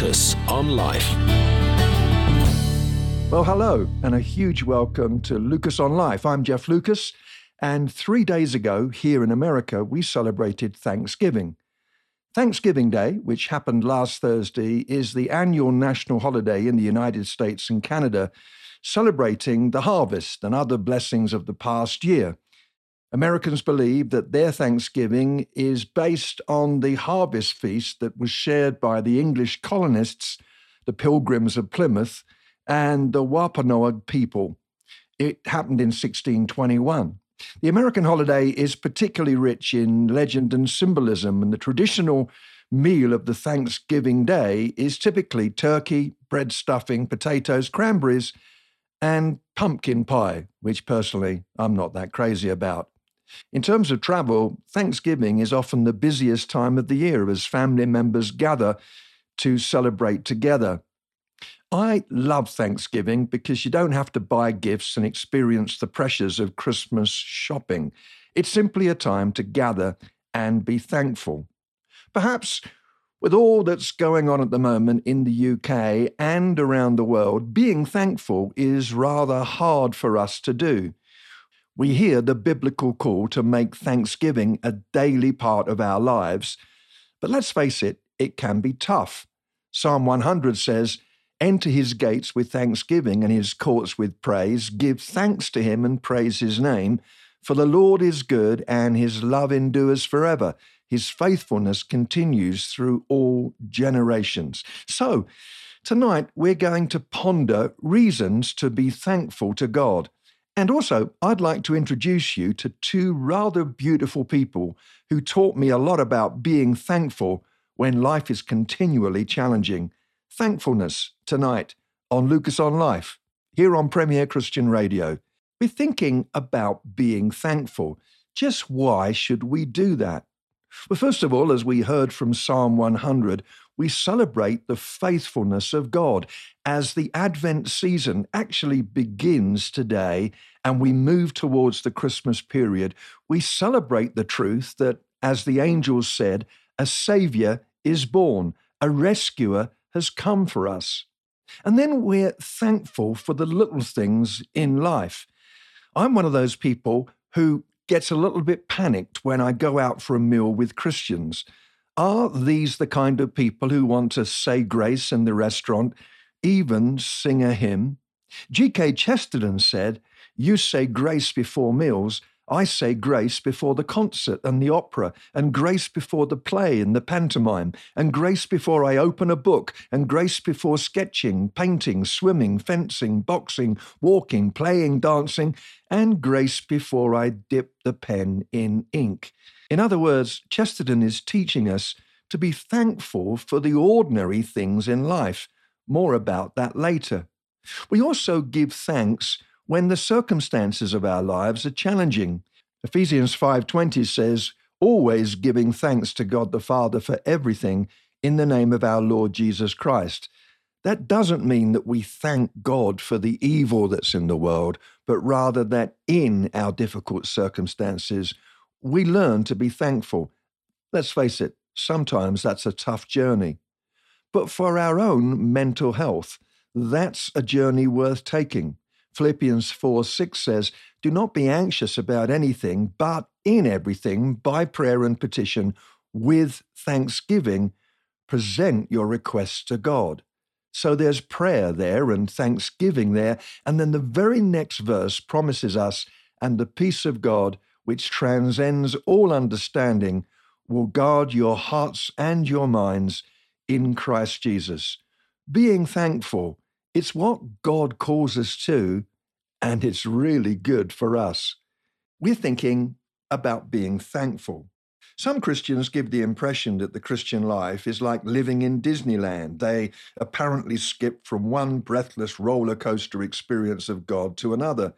Lucas on Life. Well, hello, and a huge welcome to Lucas on Life. I'm Jeff Lucas, and three days ago here in America, we celebrated Thanksgiving. Thanksgiving Day, which happened last Thursday, is the annual national holiday in the United States and Canada, celebrating the harvest and other blessings of the past year. Americans believe that their Thanksgiving is based on the harvest feast that was shared by the English colonists, the Pilgrims of Plymouth, and the Wampanoag people. It happened in 1621. The American holiday is particularly rich in legend and symbolism, and the traditional meal of the Thanksgiving Day is typically turkey, bread stuffing, potatoes, cranberries, and pumpkin pie, which personally I'm not that crazy about. In terms of travel, Thanksgiving is often the busiest time of the year as family members gather to celebrate together. I love Thanksgiving because you don't have to buy gifts and experience the pressures of Christmas shopping. It's simply a time to gather and be thankful. Perhaps with all that's going on at the moment in the UK and around the world, being thankful is rather hard for us to do we hear the biblical call to make thanksgiving a daily part of our lives. But let's face it, it can be tough. Psalm 100 says, Enter his gates with thanksgiving and his courts with praise. Give thanks to him and praise his name. For the Lord is good and his love endures forever. His faithfulness continues through all generations. So, tonight we're going to ponder reasons to be thankful to God. And also, I'd like to introduce you to two rather beautiful people who taught me a lot about being thankful when life is continually challenging. Thankfulness tonight on Lucas on Life, here on Premier Christian Radio. We're thinking about being thankful. Just why should we do that? Well, first of all, as we heard from Psalm 100, we celebrate the faithfulness of God as the Advent season actually begins today and we move towards the Christmas period. We celebrate the truth that, as the angels said, a Savior is born, a rescuer has come for us. And then we're thankful for the little things in life. I'm one of those people who gets a little bit panicked when I go out for a meal with Christians. Are these the kind of people who want to say grace in the restaurant, even sing a hymn? G.K. Chesterton said, You say grace before meals, I say grace before the concert and the opera, and grace before the play and the pantomime, and grace before I open a book, and grace before sketching, painting, swimming, fencing, boxing, walking, playing, dancing, and grace before I dip the pen in ink. In other words, Chesterton is teaching us to be thankful for the ordinary things in life. More about that later. We also give thanks when the circumstances of our lives are challenging. Ephesians 5:20 says, "Always giving thanks to God the Father for everything in the name of our Lord Jesus Christ." That doesn't mean that we thank God for the evil that's in the world, but rather that in our difficult circumstances, we learn to be thankful. Let's face it, sometimes that's a tough journey. But for our own mental health, that's a journey worth taking. Philippians 4 6 says, Do not be anxious about anything, but in everything, by prayer and petition, with thanksgiving, present your requests to God. So there's prayer there and thanksgiving there. And then the very next verse promises us, and the peace of God, which transcends all understanding, will guard your hearts and your minds in Christ Jesus. Being thankful it's what God calls us to, and it's really good for us. We're thinking about being thankful. Some Christians give the impression that the Christian life is like living in Disneyland. They apparently skip from one breathless roller coaster experience of God to another.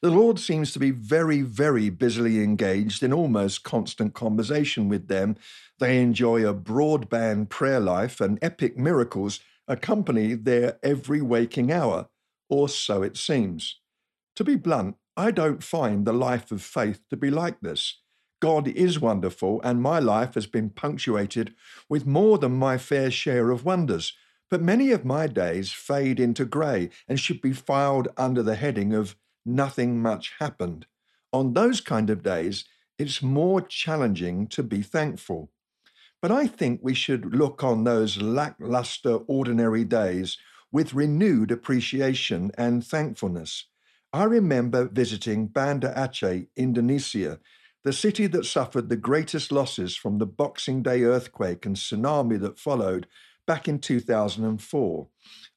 The Lord seems to be very, very busily engaged in almost constant conversation with them. They enjoy a broadband prayer life and epic miracles accompany their every waking hour, or so it seems. To be blunt, I don't find the life of faith to be like this. God is wonderful, and my life has been punctuated with more than my fair share of wonders. But many of my days fade into grey and should be filed under the heading of nothing much happened. On those kind of days, it's more challenging to be thankful. But I think we should look on those lackluster ordinary days with renewed appreciation and thankfulness. I remember visiting Banda Aceh, Indonesia, the city that suffered the greatest losses from the Boxing Day earthquake and tsunami that followed back in 2004.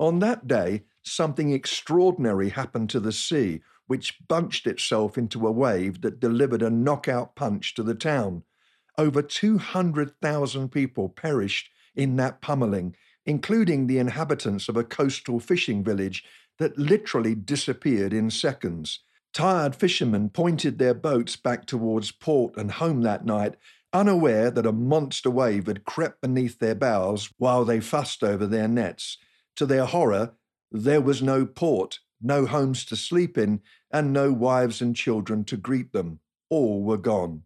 On that day, something extraordinary happened to the sea, which bunched itself into a wave that delivered a knockout punch to the town. Over 200,000 people perished in that pummeling, including the inhabitants of a coastal fishing village that literally disappeared in seconds. Tired fishermen pointed their boats back towards port and home that night, unaware that a monster wave had crept beneath their bows while they fussed over their nets. To their horror, there was no port, no homes to sleep in, and no wives and children to greet them. All were gone.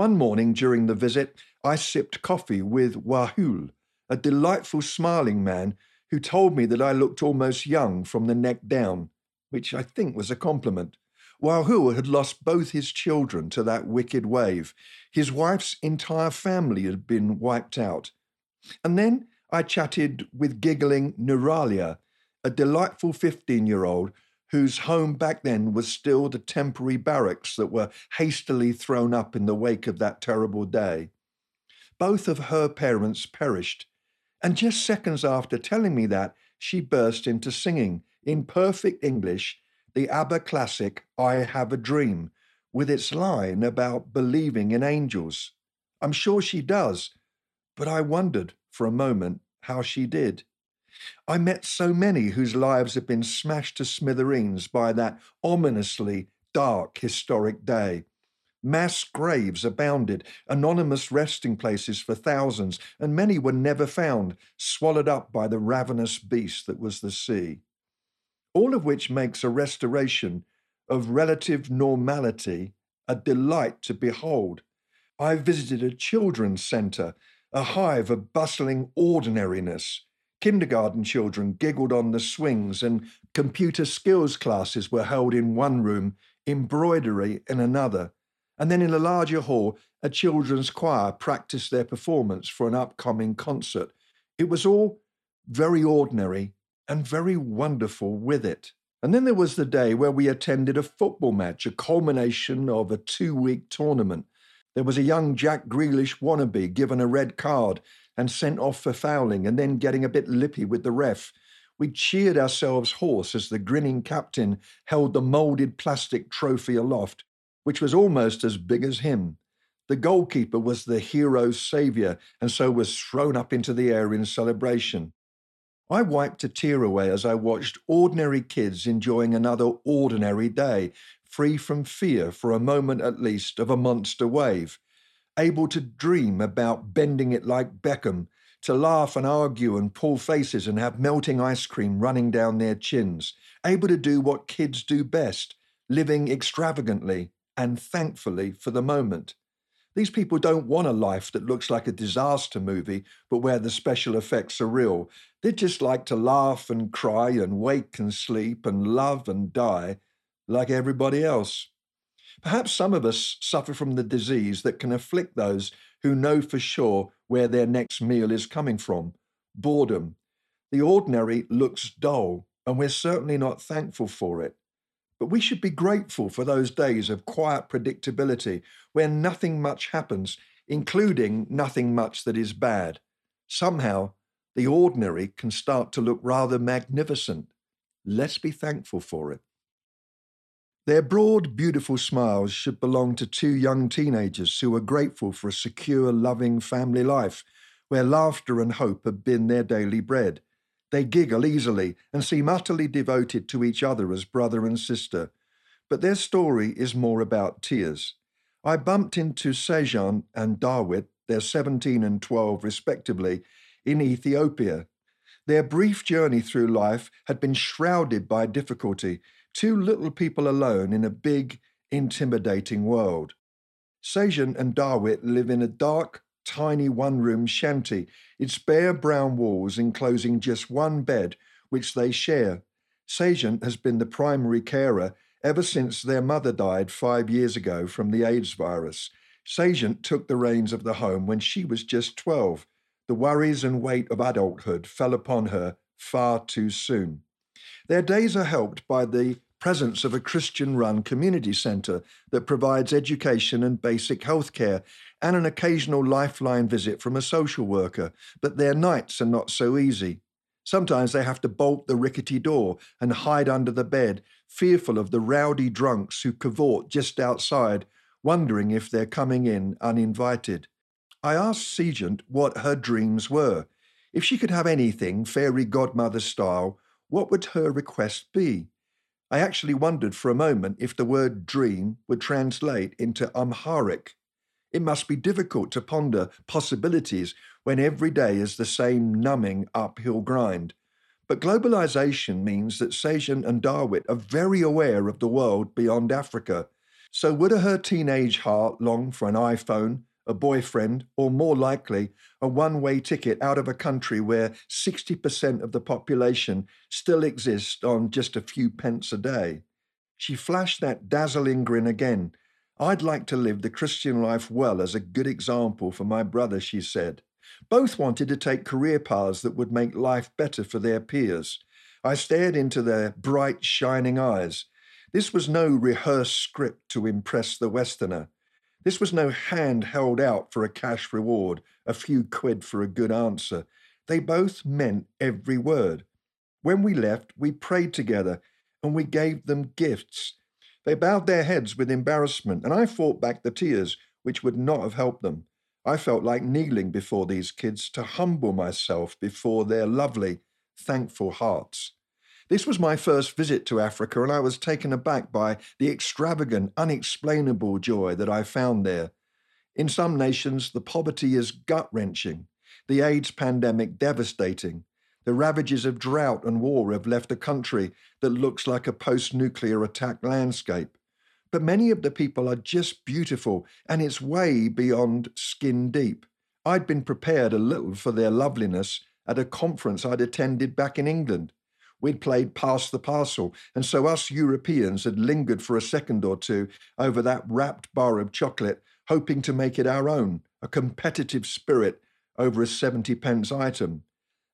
One morning during the visit, I sipped coffee with Wahul, a delightful smiling man who told me that I looked almost young from the neck down, which I think was a compliment. Wahul had lost both his children to that wicked wave. His wife's entire family had been wiped out. And then I chatted with giggling Nuralia, a delightful 15 year old whose home back then was still the temporary barracks that were hastily thrown up in the wake of that terrible day. Both of her parents perished, and just seconds after telling me that, she burst into singing, in perfect English, the ABBA classic I Have a Dream, with its line about believing in angels. I'm sure she does, but I wondered for a moment how she did. I met so many whose lives had been smashed to smithereens by that ominously dark historic day. Mass graves abounded, anonymous resting places for thousands, and many were never found, swallowed up by the ravenous beast that was the sea. All of which makes a restoration of relative normality a delight to behold. I visited a children's centre, a hive of bustling ordinariness Kindergarten children giggled on the swings, and computer skills classes were held in one room, embroidery in another. And then in a larger hall, a children's choir practiced their performance for an upcoming concert. It was all very ordinary and very wonderful with it. And then there was the day where we attended a football match, a culmination of a two week tournament. There was a young Jack Grealish wannabe given a red card and sent off for fouling and then getting a bit lippy with the ref. We cheered ourselves hoarse as the grinning captain held the moulded plastic trophy aloft, which was almost as big as him. The goalkeeper was the hero's saviour and so was thrown up into the air in celebration. I wiped a tear away as I watched ordinary kids enjoying another ordinary day, free from fear for a moment at least of a monster wave able to dream about bending it like Beckham, to laugh and argue and pull faces and have melting ice cream running down their chins, able to do what kids do best, living extravagantly and thankfully for the moment. These people don't want a life that looks like a disaster movie, but where the special effects are real. They just like to laugh and cry and wake and sleep and love and die like everybody else. Perhaps some of us suffer from the disease that can afflict those who know for sure where their next meal is coming from boredom. The ordinary looks dull, and we're certainly not thankful for it. But we should be grateful for those days of quiet predictability where nothing much happens, including nothing much that is bad. Somehow, the ordinary can start to look rather magnificent. Let's be thankful for it. Their broad, beautiful smiles should belong to two young teenagers who are grateful for a secure, loving family life where laughter and hope have been their daily bread. They giggle easily and seem utterly devoted to each other as brother and sister. But their story is more about tears. I bumped into Sejan and Dawit, they're 17 and 12 respectively, in Ethiopia. Their brief journey through life had been shrouded by difficulty, two little people alone in a big, intimidating world. Sajan and Dawit live in a dark, tiny one room shanty, its bare brown walls enclosing just one bed, which they share. Sajent has been the primary carer ever since their mother died five years ago from the AIDS virus. Sajent took the reins of the home when she was just 12. The worries and weight of adulthood fell upon her far too soon. Their days are helped by the presence of a Christian run community centre that provides education and basic health care and an occasional lifeline visit from a social worker, but their nights are not so easy. Sometimes they have to bolt the rickety door and hide under the bed, fearful of the rowdy drunks who cavort just outside, wondering if they're coming in uninvited. I asked Sajent what her dreams were. If she could have anything, fairy godmother style, what would her request be? I actually wondered for a moment if the word dream would translate into Amharic. It must be difficult to ponder possibilities when every day is the same numbing uphill grind. But globalization means that Sajent and Dawit are very aware of the world beyond Africa. So would her teenage heart long for an iPhone, a boyfriend, or more likely, a one way ticket out of a country where 60% of the population still exists on just a few pence a day. She flashed that dazzling grin again. I'd like to live the Christian life well as a good example for my brother, she said. Both wanted to take career paths that would make life better for their peers. I stared into their bright, shining eyes. This was no rehearsed script to impress the Westerner. This was no hand held out for a cash reward, a few quid for a good answer. They both meant every word. When we left, we prayed together and we gave them gifts. They bowed their heads with embarrassment, and I fought back the tears, which would not have helped them. I felt like kneeling before these kids to humble myself before their lovely, thankful hearts. This was my first visit to Africa, and I was taken aback by the extravagant, unexplainable joy that I found there. In some nations, the poverty is gut wrenching, the AIDS pandemic devastating. The ravages of drought and war have left a country that looks like a post nuclear attack landscape. But many of the people are just beautiful, and it's way beyond skin deep. I'd been prepared a little for their loveliness at a conference I'd attended back in England. We'd played Pass the Parcel, and so us Europeans had lingered for a second or two over that wrapped bar of chocolate, hoping to make it our own, a competitive spirit over a 70 pence item.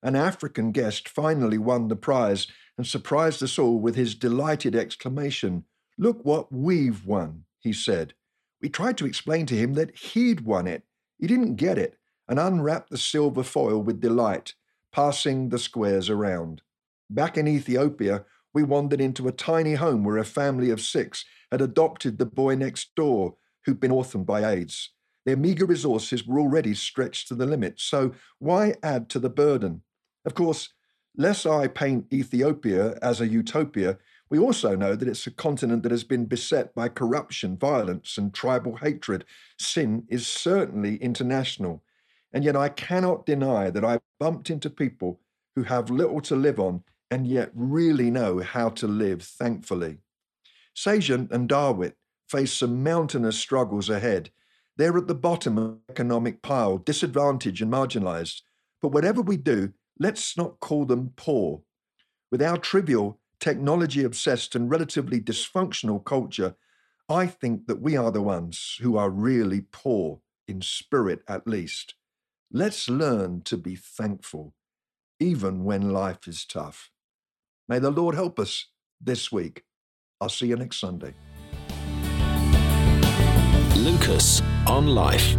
An African guest finally won the prize and surprised us all with his delighted exclamation, Look what we've won, he said. We tried to explain to him that he'd won it. He didn't get it and unwrapped the silver foil with delight, passing the squares around. Back in Ethiopia, we wandered into a tiny home where a family of six had adopted the boy next door who'd been orphaned by AIDS. Their meager resources were already stretched to the limit, so why add to the burden? Of course, lest I paint Ethiopia as a utopia, we also know that it's a continent that has been beset by corruption, violence, and tribal hatred. Sin is certainly international. And yet I cannot deny that I bumped into people who have little to live on and yet really know how to live thankfully. Sajent and Dawit face some mountainous struggles ahead. They're at the bottom of the economic pile, disadvantaged and marginalized. But whatever we do, let's not call them poor. With our trivial, technology obsessed, and relatively dysfunctional culture, I think that we are the ones who are really poor, in spirit at least. Let's learn to be thankful, even when life is tough. May the Lord help us this week. I'll see you next Sunday. Lucas on Life.